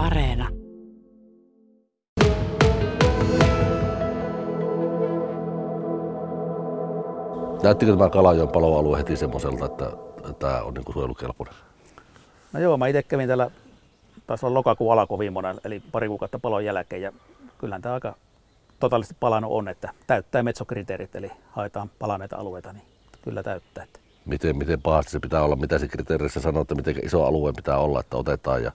Areena. Näyttikö tämä Kalajoen paloalue heti semmoiselta, että tämä on niin suojelukelpoinen? No joo, mä itse kävin täällä, taisi olla lokakuun alakoviimmoinen, eli pari kuukautta palon jälkeen, ja kyllähän tämä aika totaalisesti palannut on, että täyttää metsokriteerit, eli haetaan palaneita alueita, niin kyllä täyttää. Miten, miten pahasti se pitää olla, mitä se kriteerissä sanoo, että miten iso alue pitää olla, että otetaan ja,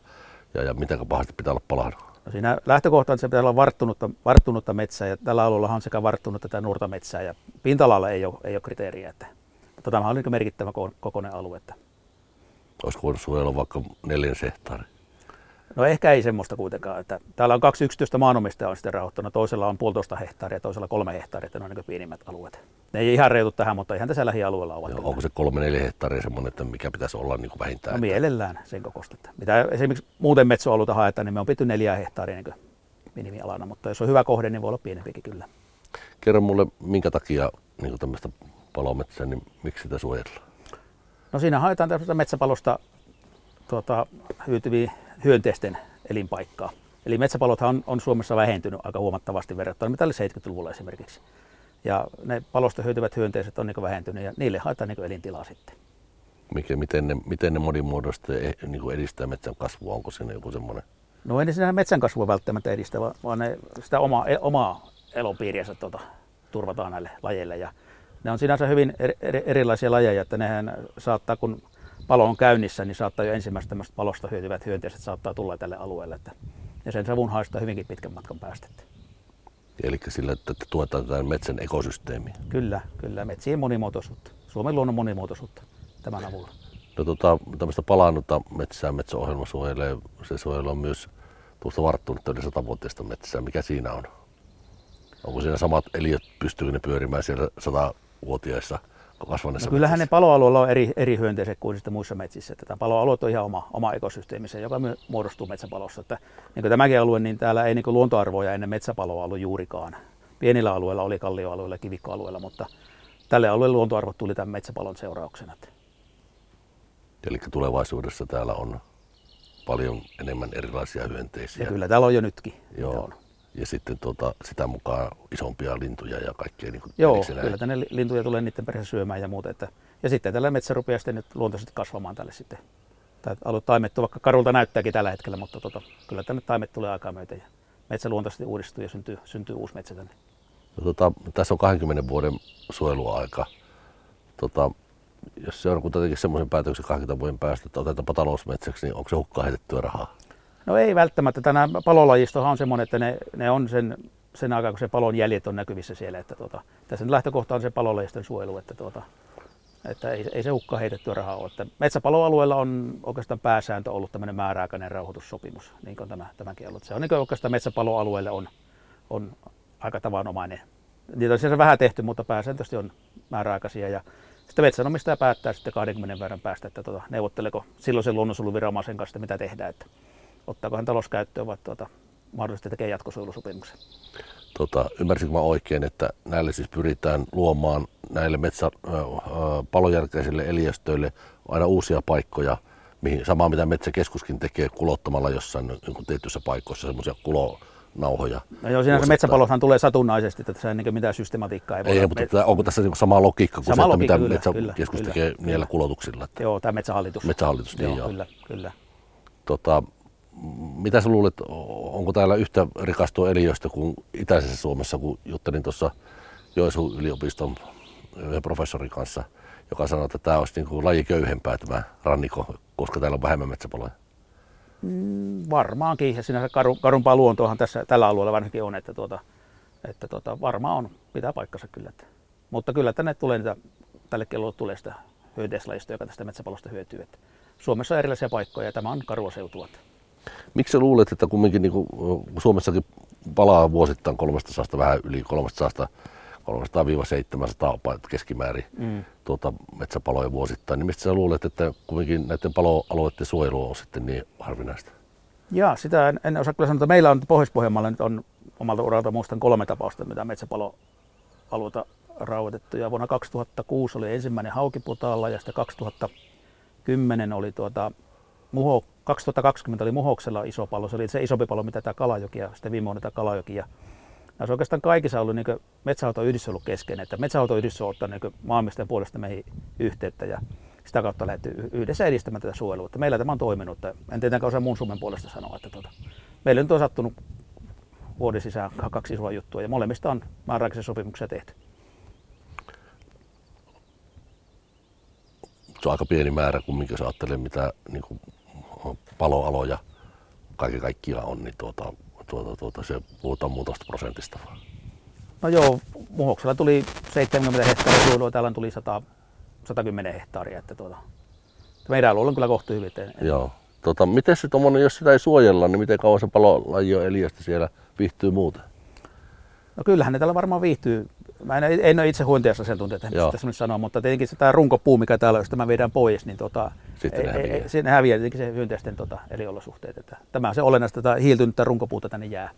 ja, ja miten pahasti pitää olla palannut? No siinä lähtökohtaan se pitää olla varttunutta, varttunutta metsää ja tällä alueella on sekä varttunutta että nuorta metsää ja pinta ei ole, ei ole kriteeriä. Että, mutta tämä on niin merkittävä kokoinen alue. Että. Olisiko voinut suojella vaikka neljän hehtaarin? No ehkä ei semmoista kuitenkaan. Että täällä on kaksi yksityistä maanomistajaa on sitten rahoittanut. Toisella on puolitoista hehtaaria, toisella kolme hehtaaria, että ne on niin pienimmät alueet. Ne ei ihan reitu tähän, mutta ihan tässä lähialueella ovat. Joo, onko se kolme neljä hehtaaria semmoinen, että mikä pitäisi olla niin kuin vähintään? No mielellään sen kokosta. Mitä esimerkiksi muuten metsoalueita haetaan, niin me on pitty neljä hehtaaria niin minimialana, mutta jos on hyvä kohde, niin voi olla pienempikin kyllä. Kerro mulle, minkä takia niin tämmöistä palometsää, niin miksi sitä suojellaan? No siinä haetaan tämmöistä metsäpalosta tuota, hyytyviä hyönteisten elinpaikkaa. Eli metsäpalothan on, on Suomessa vähentynyt aika huomattavasti verrattuna mitä oli 70-luvulla esimerkiksi. Ja ne palosta hyötyvät hyönteiset on niin vähentynyt ja niille haetaan niin elintilaa sitten. Mikä, miten, ne, miten ne monimuodoista niin edistää metsän kasvua? Onko siinä joku semmoinen? No ei ne metsän kasvua välttämättä edistä, vaan ne sitä omaa, e, omaa elopiiriänsä tuota, turvataan näille lajeille. Ja ne on sinänsä hyvin eri, erilaisia lajeja, että nehän saattaa, kun palo on käynnissä, niin saattaa jo ensimmäistä tämmöistä palosta hyötyvät hyönteiset saattaa tulla tälle alueelle. Että, ja sen savun haistaa hyvinkin pitkän matkan päästä. Eli sillä, että tuetaan tämän metsän ekosysteemiä. Kyllä, kyllä. Metsien monimuotoisuutta, Suomen luonnon monimuotoisuutta tämän avulla. No tota, tämmöistä palannutta metsää metsäohjelma suojelee, se suojelee myös tuosta varttunutta yli satavuotiaista metsää. Mikä siinä on? Onko siinä samat eliöt, pystyykö ne pyörimään siellä satavuotiaissa kasvaneessa no kyllähän ne paloalueella on eri, eri hyönteiset kuin sitten muissa metsissä. Tämä paloalue on ihan oma, oma ekosysteemissä, joka muodostuu metsäpalossa. Että, niin kuin tämäkin alue, niin täällä ei niin luontoarvoja ennen metsäpaloa ollut juurikaan. Pienillä alueilla oli kallioalueilla, kivikkoalueilla, mutta tälle alueelle luontoarvot tuli tämän metsäpalon seurauksena. Eli tulevaisuudessa täällä on paljon enemmän erilaisia hyönteisiä. Ja kyllä täällä on jo nytkin. Joo. On ja sitten tuota, sitä mukaan isompia lintuja ja kaikkea. Niin Joo, kyllä tänne lintuja tulee niiden perässä syömään ja muuta. Että, ja sitten tällä metsä rupeaa sitten nyt luontaisesti kasvamaan tälle sitten. Tai taimettu, vaikka karulta näyttääkin tällä hetkellä, mutta tota, kyllä tänne taimet tulee aikaa myöten. Ja metsä luontaisesti uudistuu ja syntyy, syntyy uusi metsä tänne. No, tota, tässä on 20 vuoden suojeluaika. Tota, jos se on kuitenkin semmoisen päätöksen 20 vuoden päästä, että otetaanpa talousmetsäksi, niin onko se hukkaa heitettyä rahaa? No ei välttämättä. Tänä palolajistohan on semmoinen, että ne, ne on sen, sen aikaa, kun se palon jäljet on näkyvissä siellä. Että tuota, tässä lähtökohta on se palolajiston suojelu, että, tuota, että ei, ei se hukkaa heitettyä rahaa ole. Että metsäpaloalueella on oikeastaan pääsääntö ollut tämmöinen määräaikainen rauhoitussopimus, niin kuin tämä, tämäkin ollut. Se on niin kuin oikeastaan metsäpaloalueelle on, on aika tavanomainen. Niitä on siellä vähän tehty, mutta pääsääntöisesti on määräaikaisia. Ja sitten metsänomistaja päättää sitten 20 verran päästä, että tuota, neuvotteleko silloisen luonnonsuojeluviranomaisen kanssa, mitä tehdään. Että ottaako hän talouskäyttöön vai tuota, mahdollisesti tekee jatkosuojelusopimuksen. Tota, ymmärsinkö mä oikein, että näille siis pyritään luomaan näille metsä, äh, palojälkeisille eliöstöille aina uusia paikkoja, mihin, samaa mitä Metsäkeskuskin tekee kulottamalla jossain niin tietyissä paikoissa semmoisia kulo, nauhoja. No joo, sinänsä metsäpaloshan tulee satunnaisesti, että tässä ei niin mitään systematiikkaa ei, ei mutta me... onko tässä niin sama logiikka kuin sama se, logiikka, mitä Metsäkeskus tekee kyllä, niillä kulotuksilla? Että... Joo, tämä Metsähallitus. Metsähallitus, niin joo. joo. Kyllä, kyllä. Tota, mitä sä luulet, onko täällä yhtä rikastua eliöistä kuin itäisessä Suomessa, kun juttelin tuossa Joensuun yliopiston professorin kanssa, joka sanoi, että tämä olisi niin kuin laji köyhempää tämä rannikko, koska täällä on vähemmän metsäpaloja? Mm, varmaankin, ja sinänsä karu, karumpaa luontoahan tässä, tällä alueella varsinkin on, että, tuota, että tuota, varmaan on, pitää paikkansa kyllä. Että, mutta kyllä tänne tulee niitä, tälle kellolle tulee sitä hyönteislajista, joka tästä metsäpalosta hyötyy. Että Suomessa on erilaisia paikkoja ja tämä on karua seutua. Miksi sä luulet, että kumminkin niin kuin Suomessakin palaa vuosittain 300 vähän yli 300 300-700 keskimäärin mm. tuota, metsäpaloja vuosittain, niin mistä sä luulet, että kumminkin näiden paloalueiden suojelu on sitten niin harvinaista? Jaa, sitä en, en osaa kyllä sanoa, että meillä on Pohjois-Pohjanmaalla nyt on omalta uralta muistan kolme tapausta, mitä metsäpaloalueita rauhoitettu. Ja vuonna 2006 oli ensimmäinen haukiputaalla ja sitten 2010 oli tuota Muho, 2020 oli Muhoksella iso pallo, se oli se isompi pallo, mitä tämä Kalajoki ja sitten viime vuonna tämä Kalajoki. Ja näissä oikeastaan kaikissa ollut niin metsähoitoyhdistys ollut keskeinen, että metsähoitoyhdistys on ottanut niin maanmistajan puolesta meihin yhteyttä ja sitä kautta lähdetty yhdessä edistämään tätä suojelua. Että meillä tämä on toiminut, en tietenkään osaa mun Suomen puolesta sanoa, että tuota, meillä nyt on sattunut vuoden sisään kaksi isoa juttua ja molemmista on määräaikaisia sopimuksia tehty. Se on aika pieni määrä kumminkin, jos ajattelee mitä niin kuin paloaloja kaiken kaikkiaan on, niin tuota, tuota, tuota, se puhutaan muutamasta prosentista. No joo, Muhoksella tuli 70 hehtaaria suojelua, täällä tuli 100, 110 hehtaaria. Että tuota, meidän alueella on kyllä kohtu hyvin. Että, Joo. Tota, miten se tommonen, jos sitä ei suojella, niin miten kauan se palolaji on eliöstä siellä viihtyy muuten? No kyllähän ne täällä varmaan viihtyy. Mä en, en ole itse huonteisasiantuntija, että sitä nyt sanoa, mutta tietenkin se tämä runkopuu, mikä täällä, jos tämä viedään pois, niin tota, Sitten ei, häviää. ei, siinä häviää tietenkin se hyönteisten tota, eliolosuhteet. Että tämä on se olennaista, että hiiltynyttä runkopuuta tänne jää.